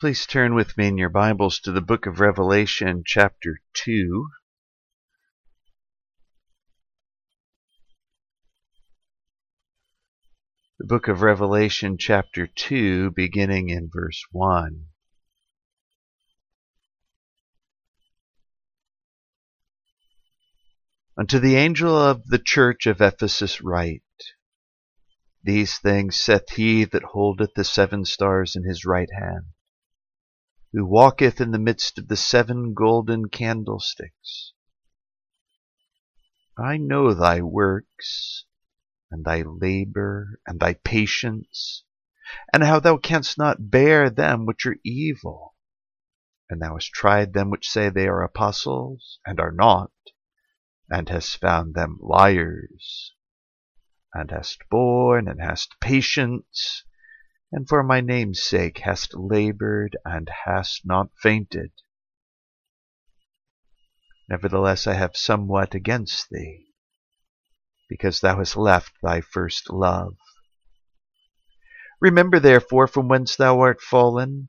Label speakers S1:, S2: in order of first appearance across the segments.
S1: Please turn with me in your Bibles to the book of Revelation, chapter 2. The book of Revelation, chapter 2, beginning in verse 1. Unto the angel of the church of Ephesus write, These things saith he that holdeth the seven stars in his right hand who walketh in the midst of the seven golden candlesticks. I know thy works, and thy labor, and thy patience, and how thou canst not bear them which are evil. And thou hast tried them which say they are apostles, and are not, and hast found them liars, and hast borne, and hast patience, and for my name's sake hast labored and hast not fainted. Nevertheless, I have somewhat against thee, because thou hast left thy first love. Remember therefore from whence thou art fallen,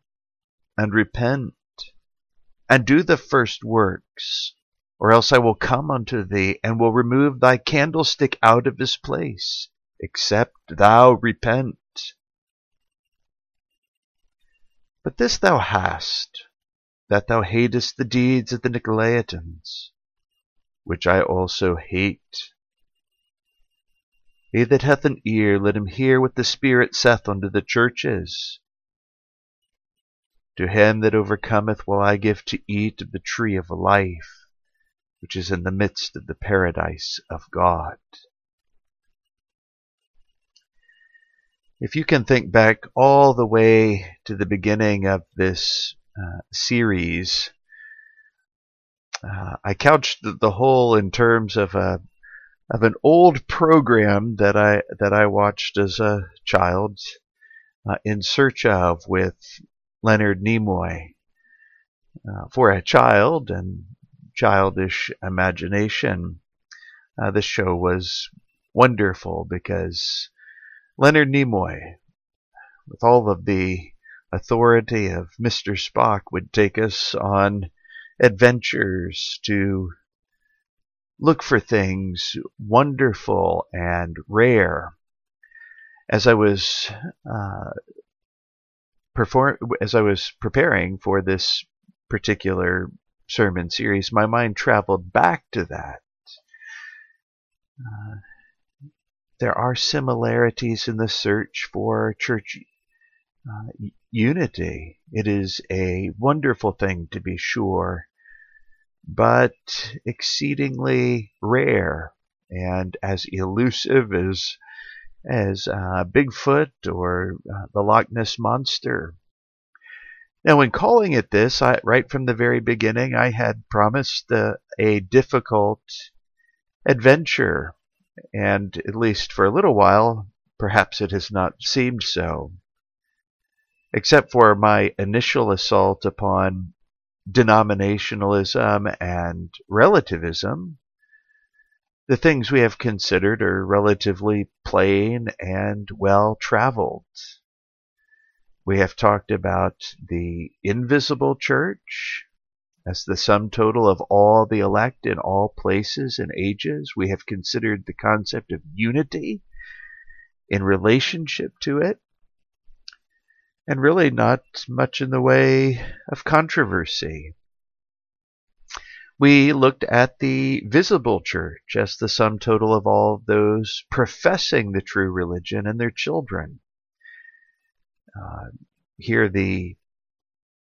S1: and repent, and do the first works, or else I will come unto thee, and will remove thy candlestick out of his place, except thou repent. But this thou hast, that thou hatest the deeds of the Nicolaitans, which I also hate. He that hath an ear, let him hear what the Spirit saith unto the churches. To him that overcometh will I give to eat of the tree of life, which is in the midst of the paradise of God. If you can think back all the way to the beginning of this uh, series, uh, I couched the, whole in terms of a of an old program that I that I watched as a child, uh, in search of with Leonard Nimoy. Uh, for a child and childish imagination, uh, the show was wonderful because Leonard Nimoy, with all of the authority of Mr. Spock, would take us on adventures to look for things wonderful and rare. As I was uh, perform as I was preparing for this particular sermon series, my mind traveled back to that. Uh, there are similarities in the search for church uh, unity. It is a wonderful thing to be sure, but exceedingly rare and as elusive as as uh, Bigfoot or uh, the Loch Ness monster. Now, in calling it this, I, right from the very beginning, I had promised uh, a difficult adventure and at least for a little while, perhaps it has not seemed so. Except for my initial assault upon denominationalism and relativism, the things we have considered are relatively plain and well traveled. We have talked about the invisible church, as the sum total of all the elect in all places and ages. We have considered the concept of unity in relationship to it, and really not much in the way of controversy. We looked at the visible church as the sum total of all those professing the true religion and their children. Uh, here, the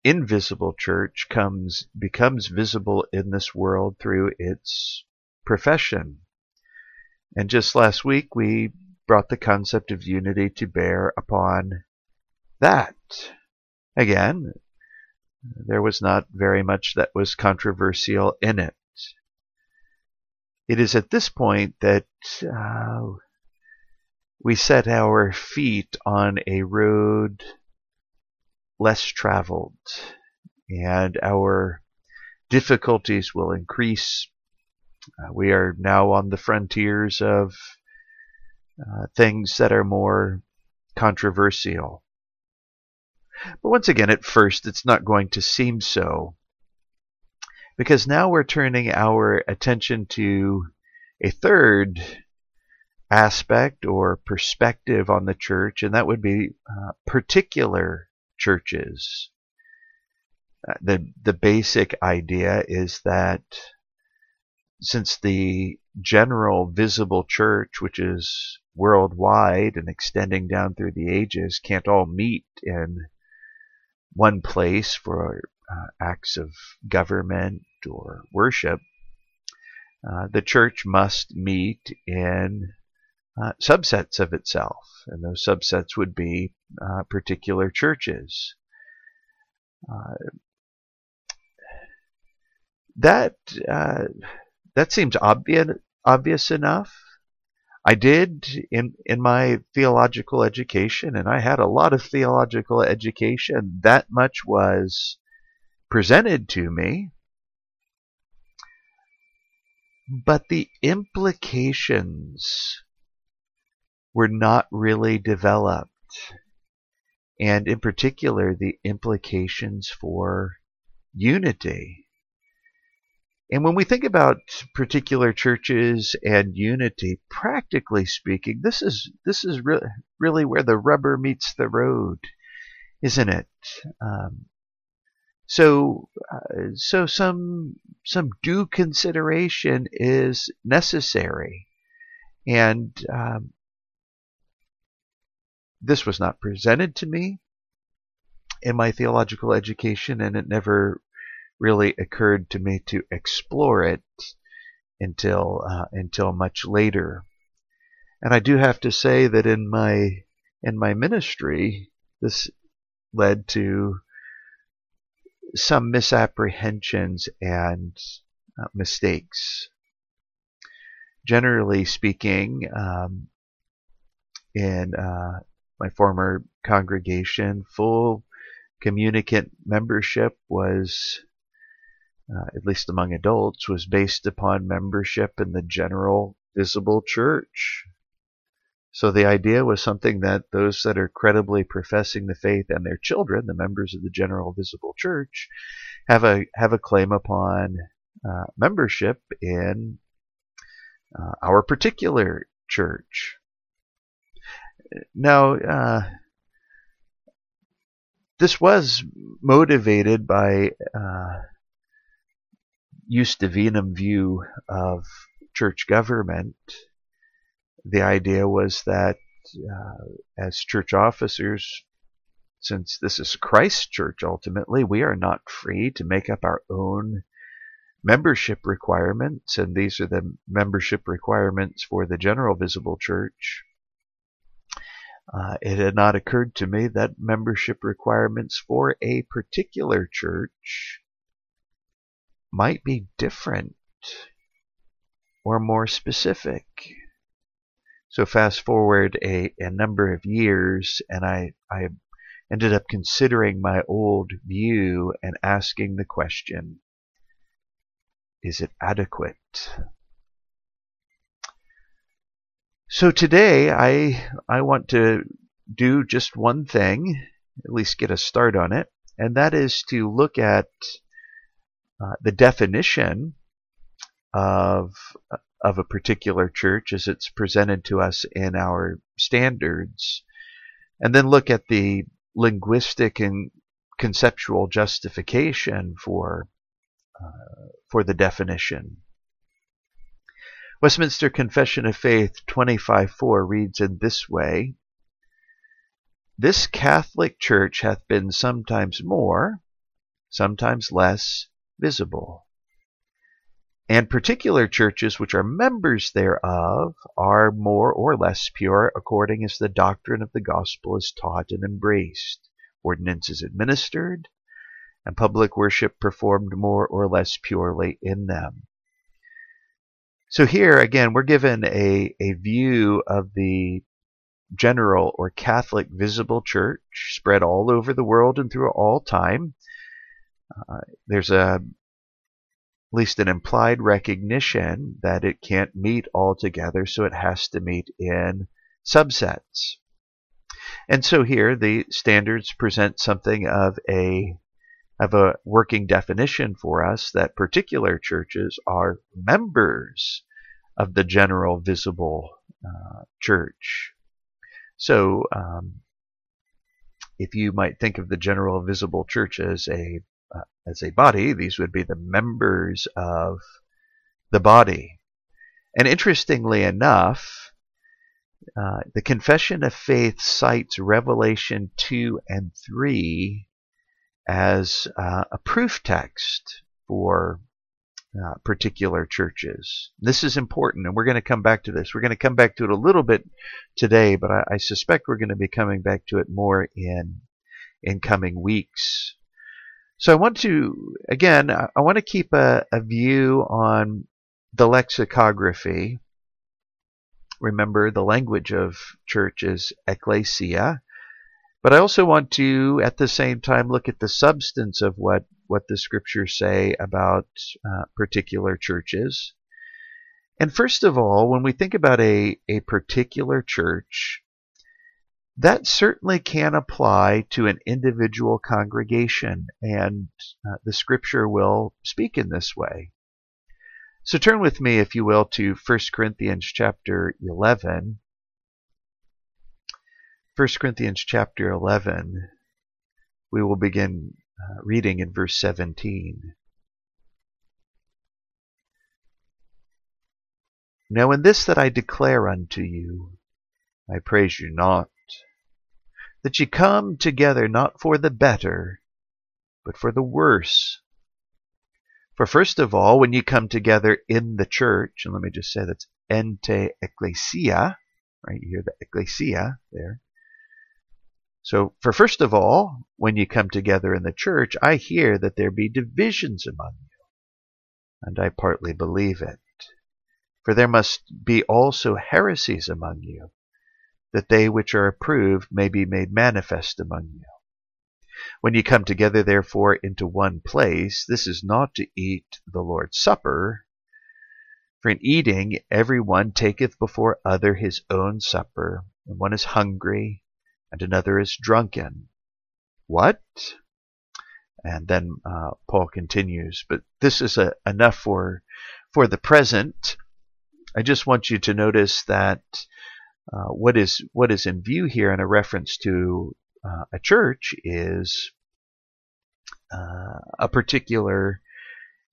S1: invisible church comes becomes visible in this world through its profession. And just last week we brought the concept of unity to bear upon that. Again, there was not very much that was controversial in it. It is at this point that uh, we set our feet on a road less traveled, and our difficulties will increase. Uh, we are now on the frontiers of uh, things that are more controversial. But once again, at first, it's not going to seem so. Because now we're turning our attention to a third aspect or perspective on the church, and that would be uh, particular churches. Uh, the the basic idea is that since the general visible church, which is worldwide and extending down through the ages, can't all meet in one place for uh, acts of government or worship, uh, the church must meet in uh, subsets of itself, and those subsets would be uh, particular churches. Uh, that uh, that seems obvious obvious enough. I did in in my theological education, and I had a lot of theological education. That much was presented to me, but the implications were not really developed. And in particular, the implications for unity. And when we think about particular churches and unity, practically speaking, this is this is re- really where the rubber meets the road, isn't it? Um, so, uh, so some some due consideration is necessary, and um, this was not presented to me in my theological education, and it never really occurred to me to explore it until uh, until much later. And I do have to say that in my in my ministry, this led to some misapprehensions and uh, mistakes. Generally speaking, um, in uh, my former congregation, full communicant membership was, uh, at least among adults, was based upon membership in the general visible church. So the idea was something that those that are credibly professing the faith and their children, the members of the general visible church, have a have a claim upon uh, membership in uh, our particular church. Now, uh, this was motivated by uh, view of church government. The idea was that uh, as church officers, since this is Christ's church ultimately, we are not free to make up our own membership requirements, and these are the membership requirements for the general visible church. Uh, it had not occurred to me that membership requirements for a particular church might be different or more specific. So fast forward a, a number of years, and I, I ended up considering my old view and asking the question, is it adequate? So today I I want to do just one thing, at least get a start on it, and that is to look at uh, the definition of of a particular church as it's presented to us in our standards, and then look at the linguistic and conceptual justification for uh, for the definition. Westminster Confession of Faith 25.4 reads in this way, This Catholic Church hath been sometimes more, sometimes less, visible. And particular churches which are members thereof are more or less pure according as the doctrine of the gospel is taught and embraced, ordinances administered, and public worship performed more or less purely in them. So here again, we're given a, a view of the general or Catholic visible church spread all over the world and through all time. Uh, there's a at least an implied recognition that it can't meet all together, so it has to meet in subsets. And so here the standards present something of a of a working definition for us that particular churches are members of the general visible uh, church. So, um, if you might think of the general visible church as a uh, as a body, these would be the members of the body. And interestingly enough, uh, the Confession of Faith cites Revelation 2 and 3 as uh, a proof text for uh, particular churches. This is important, and we're going to come back to this. We're going to come back to it a little bit today, but I, I suspect we're going to be coming back to it more in in coming weeks. So I want to again, I want to keep a, a view on the lexicography. Remember, the language of church is ecclesia, but I also want to, at the same time, look at the substance of what what the scriptures say about uh, particular churches. And first of all, when we think about a, a particular church, that certainly can apply to an individual congregation, and uh, the scripture will speak in this way. So turn with me, if you will, to 1 Corinthians chapter 11. 1 Corinthians chapter 11, we will begin uh, reading in verse 17. Now in this that I declare unto you, I praise you not, that ye come together not for the better, but for the worse. For first of all, when ye come together in the church, and let me just say that's ente ecclesia, right? You hear the ecclesia there. So, for first of all, when you come together in the church, I hear that there be divisions among you. And I partly believe it. For there must be also heresies among you, that they which are approved may be made manifest among you. When you come together, therefore, into one place, this is not to eat the Lord's Supper. For in eating, every one taketh before other his own supper, and one is hungry, and another is drunken. What? And then uh, Paul continues, but this is a, enough for for the present. I just want you to notice that uh, what is what is in view here in a reference to uh, a church is uh, a particular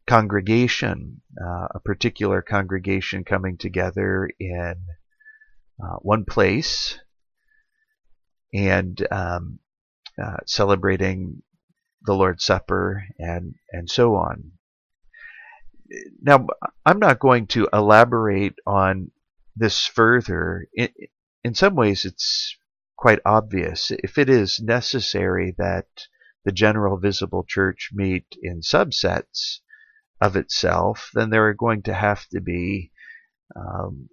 S1: congregation, uh, a particular congregation coming together in uh, one place and um, uh, celebrating the Lord's Supper and and so on. Now, I'm not going to elaborate on this further. In, in some ways, it's quite obvious. If it is necessary that the general visible church meet in subsets of itself, then there are going to have to be um,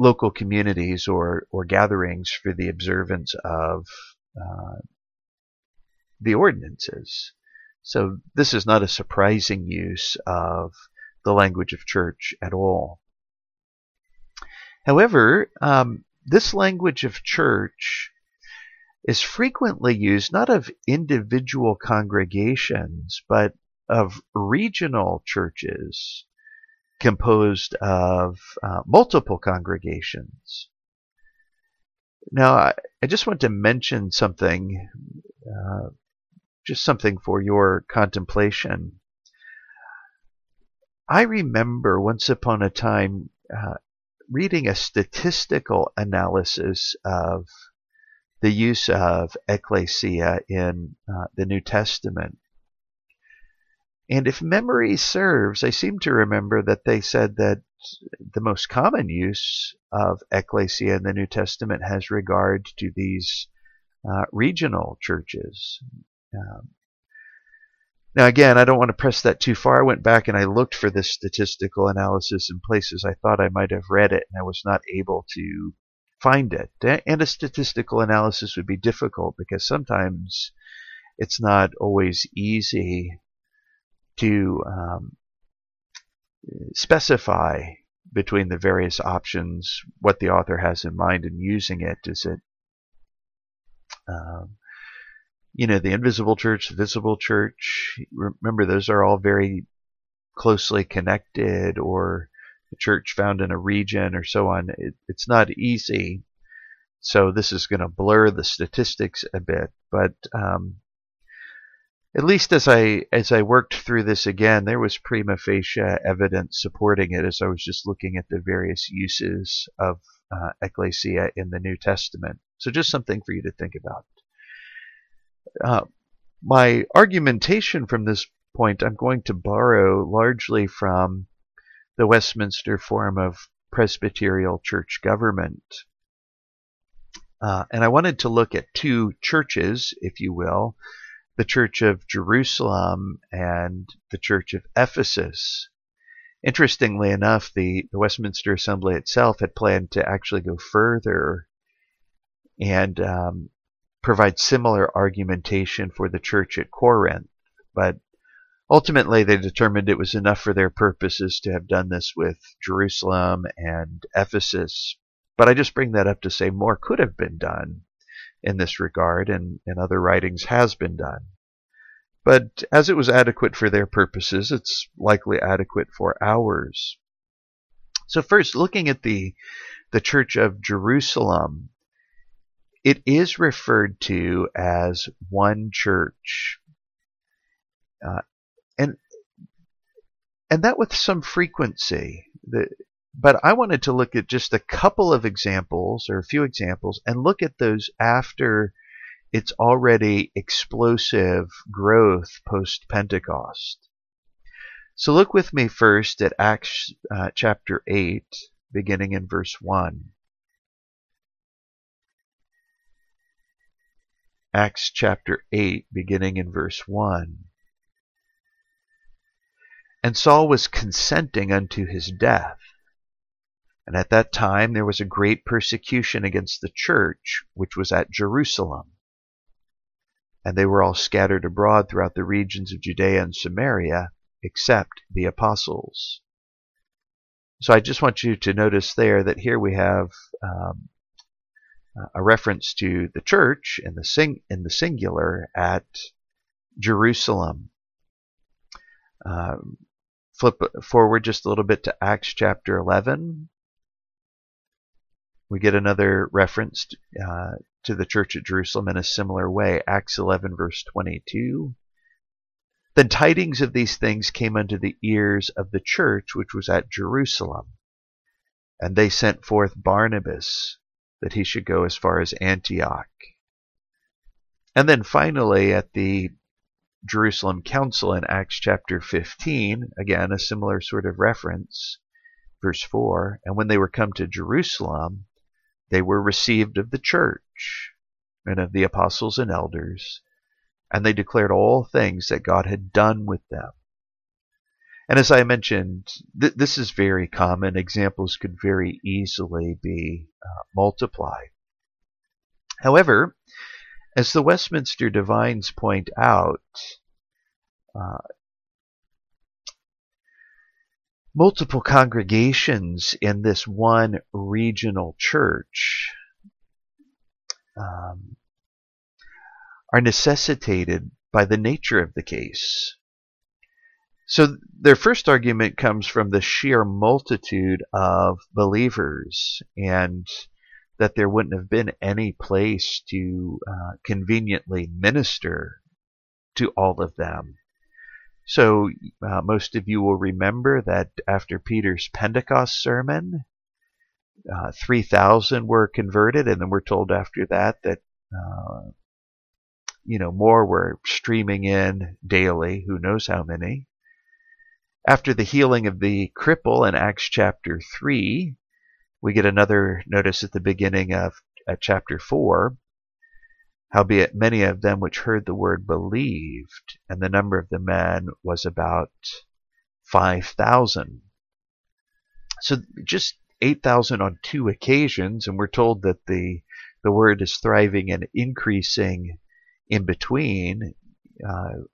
S1: local communities or, or gatherings for the observance of uh, the ordinances. So this is not a surprising use of the language of church at all. However, um, this language of church is frequently used not of individual congregations, but of regional churches composed of uh, multiple congregations. Now, I, I, just want to mention something, uh, just something for your contemplation. I remember once upon a time uh, reading a statistical analysis of the use of ecclesia in uh, the New Testament. And if memory serves, I seem to remember that they said that the most common use of ecclesia in the New Testament has regard to these uh, regional churches. Um, now, again, I don't want to press that too far. I went back and I looked for this statistical analysis in places I thought I might have read it, and I was not able to find it. And a statistical analysis would be difficult because sometimes it's not always easy to um, specify between the various options what the author has in mind in using it. Is it Um, you know, the invisible church, the visible church. Remember, those are all very closely connected, or the church found in a region, or so on. It, it's not easy. So this is going to blur the statistics a bit, but um, at least as I as I worked through this again, there was prima facie evidence supporting it. As I was just looking at the various uses of uh, ecclesia in the New Testament. So just something for you to think about. Uh, my argumentation from this point, I'm going to borrow largely from the Westminster form of presbyterial church government. Uh, and I wanted to look at two churches, if you will, the Church of Jerusalem and the Church of Ephesus. Interestingly enough, the, the Westminster Assembly itself had planned to actually go further and um, provide similar argumentation for the church at Corinth, but ultimately they determined it was enough for their purposes to have done this with Jerusalem and Ephesus. But I just bring that up to say more could have been done in this regard, and in other writings has been done. But as it was adequate for their purposes, it's likely adequate for ours. So first, looking at the, the Church of Jerusalem, it is referred to as one church. Uh, and and that with some frequency. The, but I wanted to look at just a couple of examples or a few examples and look at those after it's already explosive growth post Pentecost. So look with me first at Acts uh, chapter 8, beginning in verse 1. Acts chapter 8, beginning in verse 1. And Saul was consenting unto his death. And at that time there was a great persecution against the church which was at Jerusalem and they were all scattered abroad throughout the regions of Judea and Samaria, except the apostles. So I just want you to notice there that here we have um, a reference to the church in the sing in the singular at Jerusalem. Um, flip forward just a little bit to Acts chapter 11. We get another reference uh, to the church at Jerusalem in a similar way. Acts 11, verse 22. Then tidings of these things came unto the ears of the church which was at Jerusalem. And they sent forth Barnabas that he should go as far as Antioch. And then finally, at the Jerusalem Council in Acts chapter 15, again, a similar sort of reference, verse 4 And when they were come to Jerusalem, they were received of the church and of the apostles and elders, and they declared all things that God had done with them. And as I mentioned, th- this is very common. Examples could very easily be uh, multiplied. However, as the Westminster Divines point out, uh, multiple congregations in this one regional church um, are necessitated by the nature of the case. So their first argument comes from the sheer multitude of believers and that there wouldn't have been any place to uh, conveniently minister to all of them. So uh, most of you will remember that after Peter's Pentecost sermon, uh, 3,000 were converted, and then we're told after that that uh, you know more were streaming in daily. Who knows how many? After the healing of the cripple in Acts chapter 3, we get another notice at the beginning of at chapter 4 Howbeit many of them which heard the word believed, and the number of the men was about 5,000. So just 8,000 on two occasions, and we're told that the, the word is thriving and increasing in between. Uh,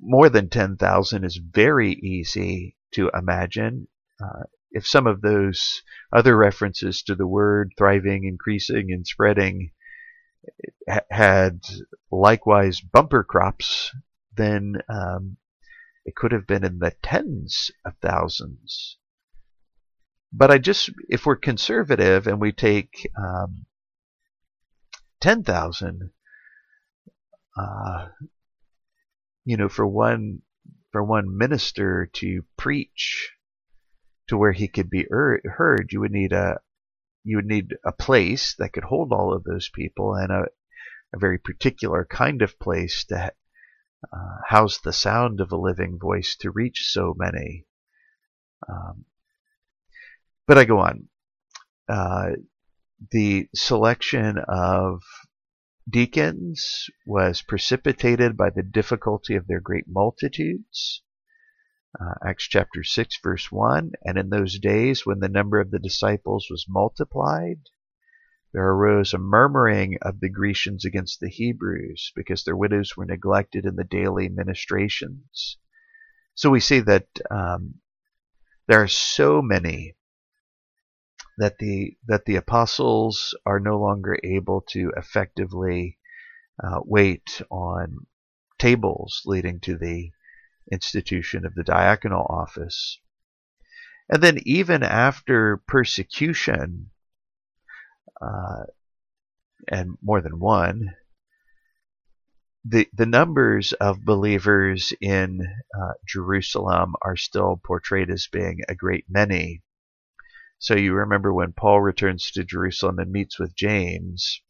S1: more than 10,000 is very easy to imagine. Uh, if some of those other references to the word thriving, increasing, and spreading had likewise bumper crops, then um, it could have been in the tens of thousands. But I just, if we're conservative and we take um, 10,000, uh, you know, for one for one minister to preach to where he could be er- heard, you would need a you would need a place that could hold all of those people and a, a very particular kind of place to uh, house the sound of a living voice to reach so many. Um, but I go on. Uh, the selection of deacons was precipitated by the difficulty of their great multitudes. Uh, Acts chapter 6, verse 1 And in those days, when the number of the disciples was multiplied, there arose a murmuring of the Grecians against the Hebrews because their widows were neglected in the daily ministrations. So we see that um, there are so many that the that the apostles are no longer able to effectively uh, wait on tables leading to the institution of the diaconal office. And then even after persecution, uh, and more than one, the the numbers of believers in uh, Jerusalem are still portrayed as being a great many. So you remember when Paul returns to Jerusalem and meets with James.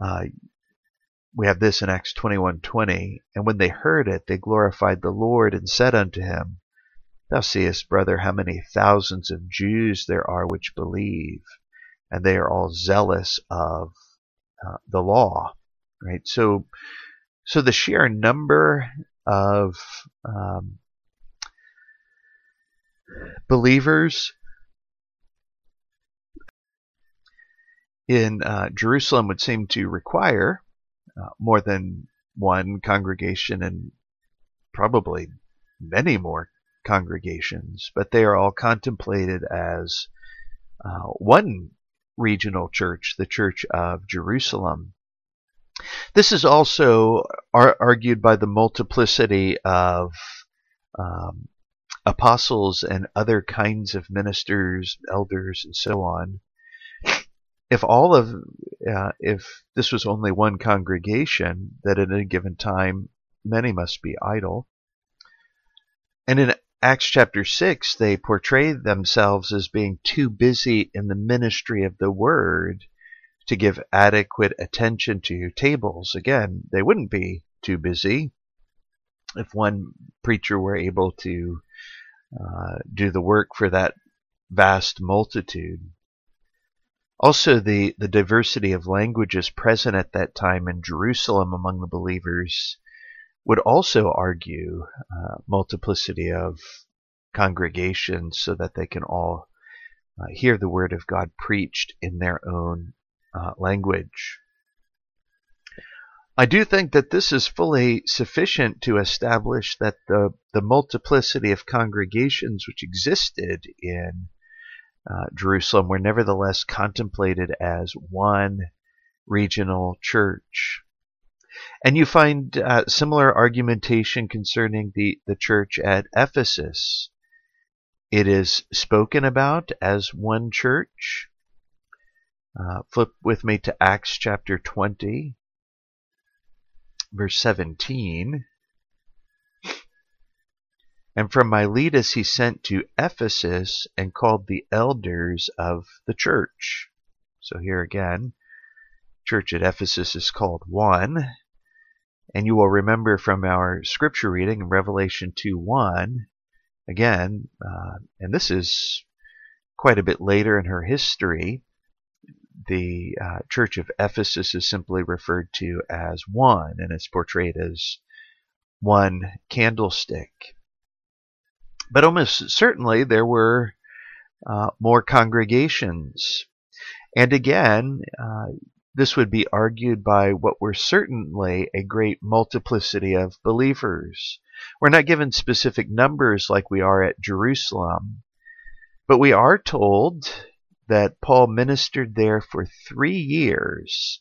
S1: Uh, we have this in Acts 21:20, and when they heard it, they glorified the Lord and said unto him, Thou seest, brother, how many thousands of Jews there are which believe, and they are all zealous of uh, the law. Right. So, so the sheer number of um, believers in uh, Jerusalem would seem to require uh, more than one congregation and probably many more congregations, but they are all contemplated as uh, one regional church, the Church of Jerusalem. This is also ar- argued by the multiplicity of um, apostles and other kinds of ministers, elders, and so on. If all of, uh, if this was only one congregation, that at any given time many must be idle. And in Acts chapter 6, they portray themselves as being too busy in the ministry of the word to give adequate attention to tables. Again, they wouldn't be too busy if one preacher were able to uh, do the work for that vast multitude. Also, the, the diversity of languages present at that time in Jerusalem among the believers would also argue uh, multiplicity of congregations so that they can all uh, hear the word of God preached in their own uh, language. I do think that this is fully sufficient to establish that the, the multiplicity of congregations which existed in uh, Jerusalem were nevertheless contemplated as one regional church. And you find uh, similar argumentation concerning the, the church at Ephesus. It is spoken about as one church. Uh, flip with me to Acts chapter 20 verse 17. And from Miletus he sent to Ephesus and called the elders of the church. So here again, church at Ephesus is called one. And you will remember from our scripture reading in Revelation 2 1, again, uh, and this is quite a bit later in her history, the uh, church of Ephesus is simply referred to as one, and it's portrayed as one candlestick. But almost certainly there were uh, more congregations. And again, uh, this would be argued by what were certainly a great multiplicity of believers. We're not given specific numbers like we are at Jerusalem, but we are told that Paul ministered there for three years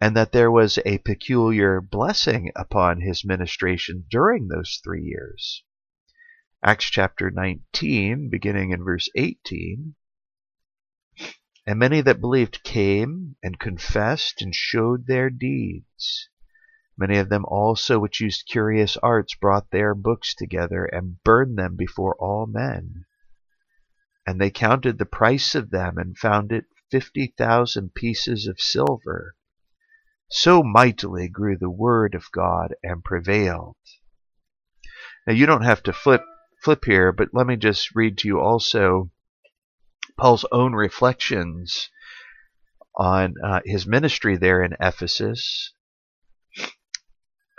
S1: and that there was a peculiar blessing upon his ministration during those three years. Acts chapter 19, beginning in verse 18. And many that believed came and confessed and showed their deeds. Many of them also which used curious arts brought their books together and burned them before all men. And they counted the price of them and found it fifty thousand pieces of silver. So mightily grew the word of God and prevailed. Now you don't have to flip flip here, but let me just read to you also Paul's own reflections on uh, his ministry there in Ephesus.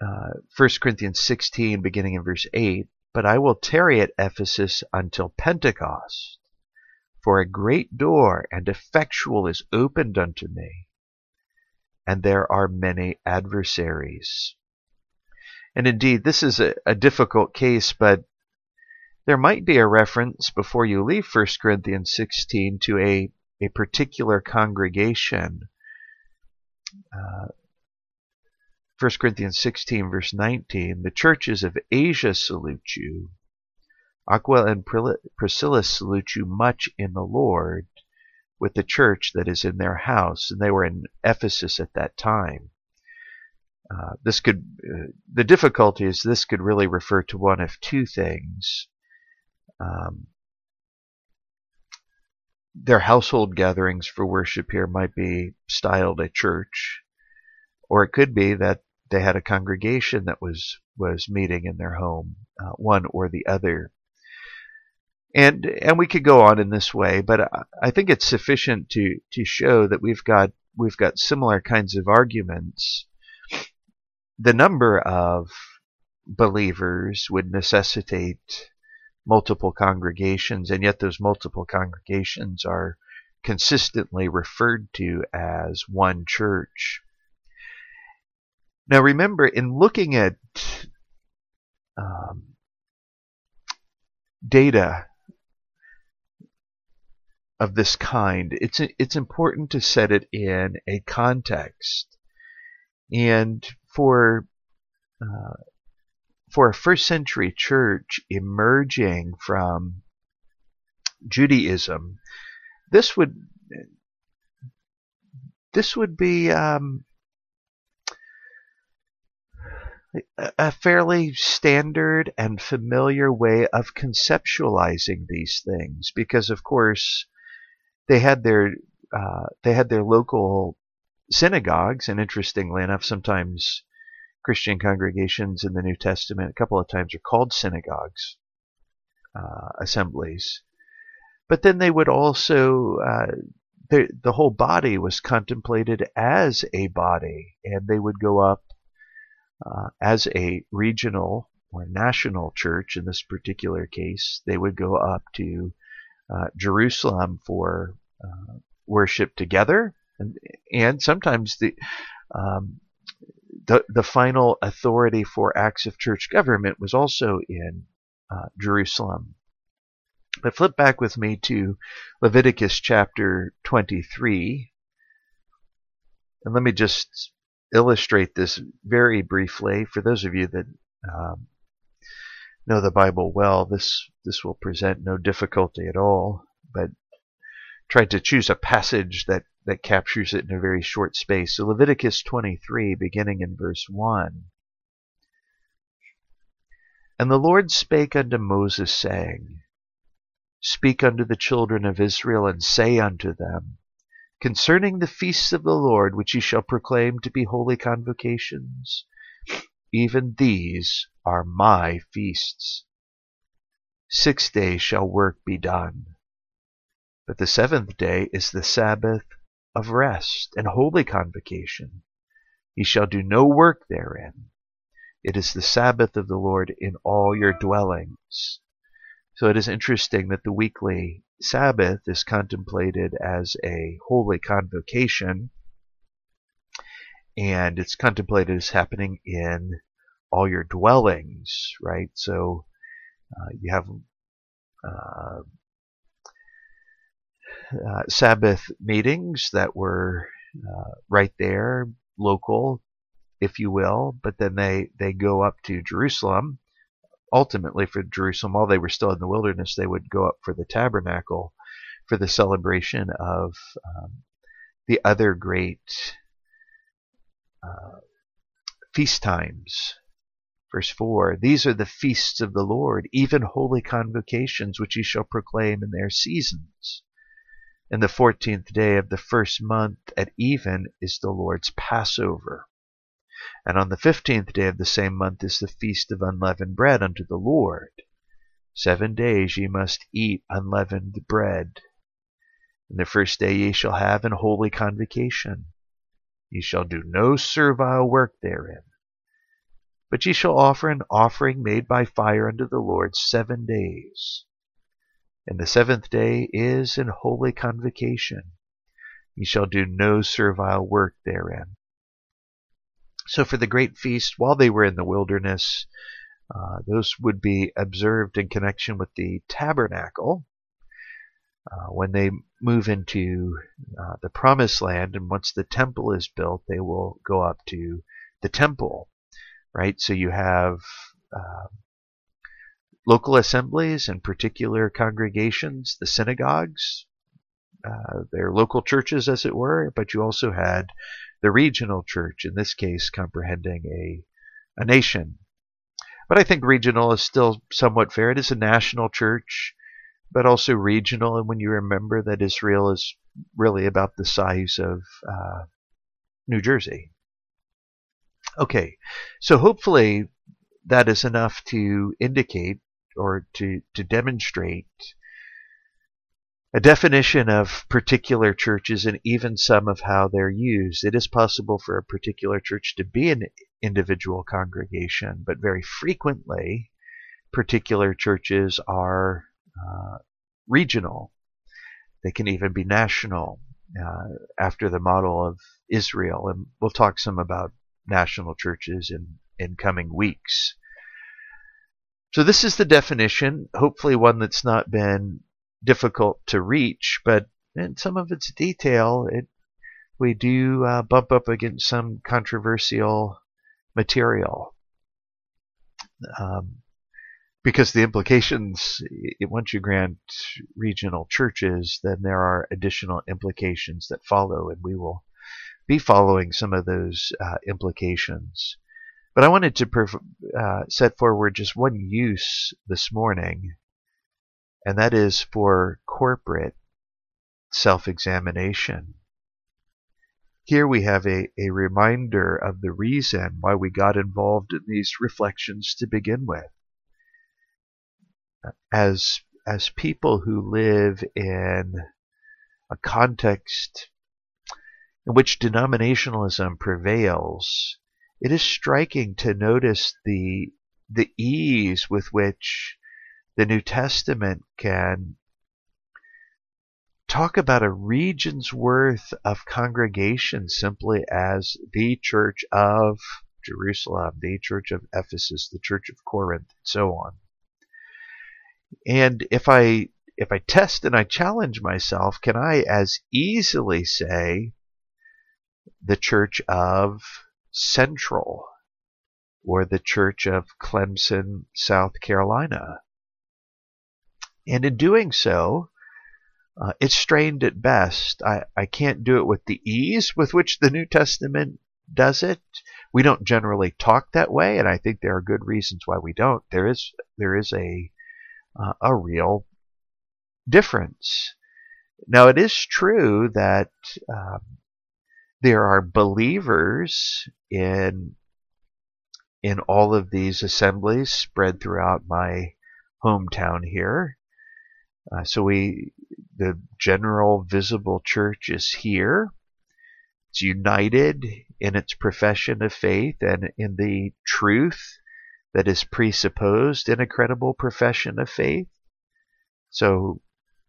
S1: Uh, 1 Corinthians 16, beginning in verse 8 But I will tarry at Ephesus until Pentecost, for a great door and effectual is opened unto me, and there are many adversaries. And indeed, this is a, a difficult case, but there might be a reference before you leave 1 Corinthians 16 to a, a particular congregation. Uh, 1 Corinthians 16, verse 19 The churches of Asia salute you. Aquila and Priscilla salute you much in the Lord with the church that is in their house. And they were in Ephesus at that time. Uh, this could, uh, the difficulty is this could really refer to one of two things um, their household gatherings for worship here might be styled a church, or it could be that they had a congregation that was was meeting in their home, uh, one or the other. And and we could go on in this way, but I, I think it's sufficient to to show that we've got we've got similar kinds of arguments. The number of believers would necessitate multiple congregations, and yet those multiple congregations are consistently referred to as one church. Now remember, in looking at um, data of this kind, it's it's important to set it in a context, and for uh, for a first century church emerging from Judaism, this would this would be um, a fairly standard and familiar way of conceptualizing these things, because of course they had their uh, they had their local synagogues, and interestingly enough, sometimes Christian congregations in the New Testament a couple of times are called synagogues, uh, assemblies. But then they would also, uh, the, the whole body was contemplated as a body, and they would go up uh, as a regional or national church in this particular case. They would go up to uh, Jerusalem for uh, worship together, and, and sometimes the um, the, the final authority for acts of church government was also in uh, Jerusalem. But flip back with me to Leviticus chapter 23. And let me just illustrate this very briefly. For those of you that um, know the Bible well, this, this will present no difficulty at all. But tried to choose a passage that that captures it in a very short space. So Leviticus 23, beginning in verse 1. And the Lord spake unto Moses, saying, Speak unto the children of Israel, and say unto them, Concerning the feasts of the Lord, which ye shall proclaim to be holy convocations, even these are my feasts. Six days shall work be done. But the seventh day is the Sabbath of rest and holy convocation. Ye shall do no work therein. It is the Sabbath of the Lord in all your dwellings. So it is interesting that the weekly Sabbath is contemplated as a holy convocation, and it's contemplated as happening in all your dwellings, right? So uh, you have uh, uh, Sabbath meetings that were uh, right there, local, if you will, but then they, they go up to Jerusalem. Ultimately, for Jerusalem, while they were still in the wilderness, they would go up for the tabernacle for the celebration of um, the other great uh, feast times. Verse 4 These are the feasts of the Lord, even holy convocations, which ye shall proclaim in their seasons. And the fourteenth day of the first month at even is the Lord's Passover. And on the fifteenth day of the same month is the feast of unleavened bread unto the Lord. Seven days ye must eat unleavened bread. And the first day ye shall have an holy convocation. Ye shall do no servile work therein. But ye shall offer an offering made by fire unto the Lord seven days. And the seventh day is an holy convocation. Ye shall do no servile work therein. So for the great feast, while they were in the wilderness, uh, those would be observed in connection with the tabernacle. Uh, when they move into uh, the promised land, and once the temple is built, they will go up to the temple, right? So you have uh, local assemblies and particular congregations, the synagogues, uh, their local churches, as it were, but you also had the regional church, in this case, comprehending a, a nation. But I think regional is still somewhat fair. It is a national church, but also regional. And when you remember that Israel is really about the size of uh, New Jersey. Okay, so hopefully that is enough to indicate or to, to demonstrate a definition of particular churches and even some of how they're used. It is possible for a particular church to be an individual congregation, but very frequently, particular churches are uh, regional. They can even be national uh, after the model of Israel. And we'll talk some about national churches in, in coming weeks. So this is the definition, hopefully one that's not been difficult to reach, but in some of its detail, it we do uh, bump up against some controversial material. Um, because the implications, once you grant regional churches, then there are additional implications that follow, and we will be following some of those uh, implications. But I wanted to uh, set forward just one use this morning, and that is for corporate self examination. Here we have a, a reminder of the reason why we got involved in these reflections to begin with. As, as people who live in a context in which denominationalism prevails, it is striking to notice the the ease with which the New Testament can talk about a region's worth of congregation simply as the church of Jerusalem, the church of Ephesus, the church of Corinth, and so on. And if I if I test and I challenge myself, can I as easily say the church of Central or the Church of Clemson, South Carolina. And in doing so, uh, it's strained at best. I, I can't do it with the ease with which the New Testament does it. We don't generally talk that way, and I think there are good reasons why we don't. There is there is a uh, a real difference. Now, it is true that um, there are believers in in all of these assemblies spread throughout my hometown here. Uh, so we, the general visible church is here. It's united in its profession of faith and in the truth that is presupposed in a credible profession of faith. So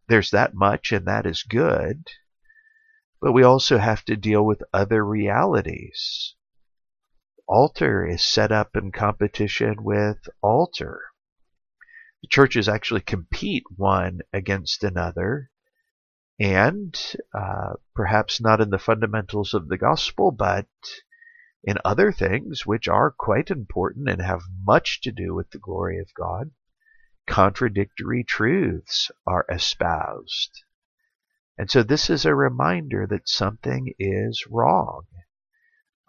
S1: there's that much, and that is good. But we also have to deal with other realities. Altar is set up in competition with altar. The churches actually compete one against another and uh, perhaps not in the fundamentals of the gospel, but in other things which are quite important and have much to do with the glory of God, contradictory truths are espoused. And so this is a reminder that something is wrong.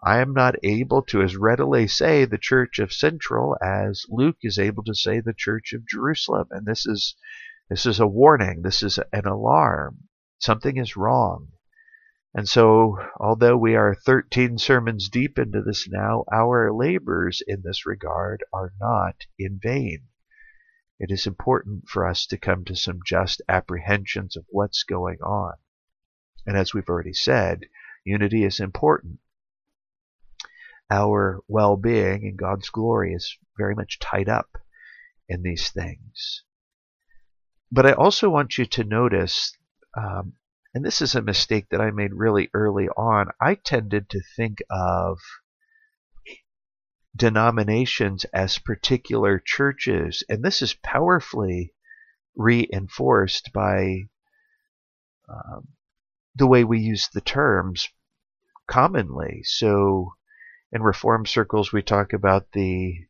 S1: I am not able to as readily say the Church of Central as Luke is able to say the Church of Jerusalem. And this is this is a warning. This is an alarm. Something is wrong. And so, although we are 13 sermons deep into this now, our labors in this regard are not in vain. It is important for us to come to some just apprehensions of what's going on. And as we've already said, unity is important. Our well being and God's glory is very much tied up in these things. But I also want you to notice um, and this is a mistake that I made really early on. I tended to think of denominations as particular churches, and this is powerfully reinforced by um, the way we use the terms commonly. So, in Reform circles, we talk about the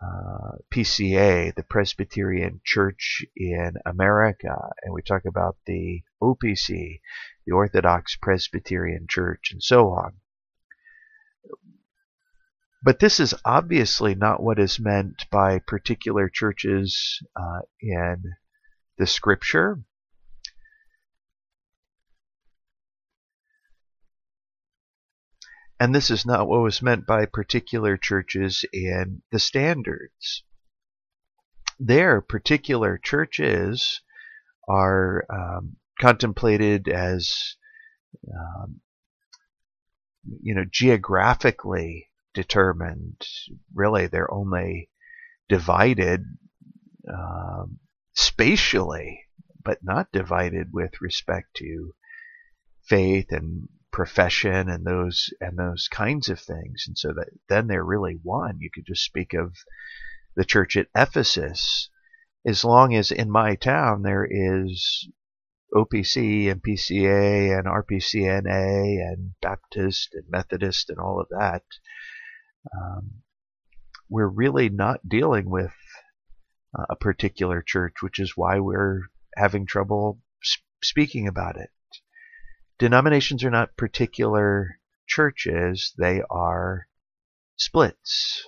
S1: uh, PCA, the Presbyterian Church in America, and we talk about the OPC, the Orthodox Presbyterian Church, and so on. But this is obviously not what is meant by particular churches uh, in the scripture. And this is not what was meant by particular churches in the standards. Their particular churches are um, contemplated as, um, you know, geographically determined. Really, they're only divided um, spatially, but not divided with respect to faith and profession and those and those kinds of things and so that then they're really one you could just speak of the church at Ephesus as long as in my town there is OPC and PCA and RPCNA and Baptist and Methodist and all of that um, we're really not dealing with a particular church which is why we're having trouble speaking about it denominations are not particular churches, they are splits,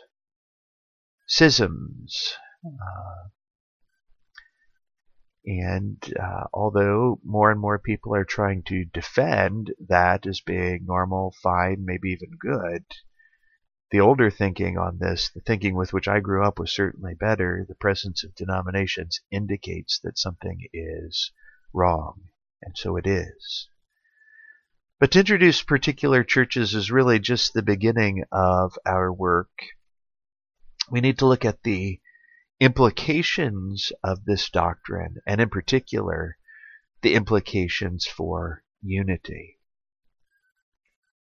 S1: schisms. Uh, and uh, although more and more people are trying to defend that as being normal, fine, maybe even good, the older thinking on this, the thinking with which I grew up, was certainly better. The presence of denominations indicates that something is wrong, and so it is. But to introduce particular churches is really just the beginning of our work. We need to look at the implications of this doctrine, and in particular, the implications for unity.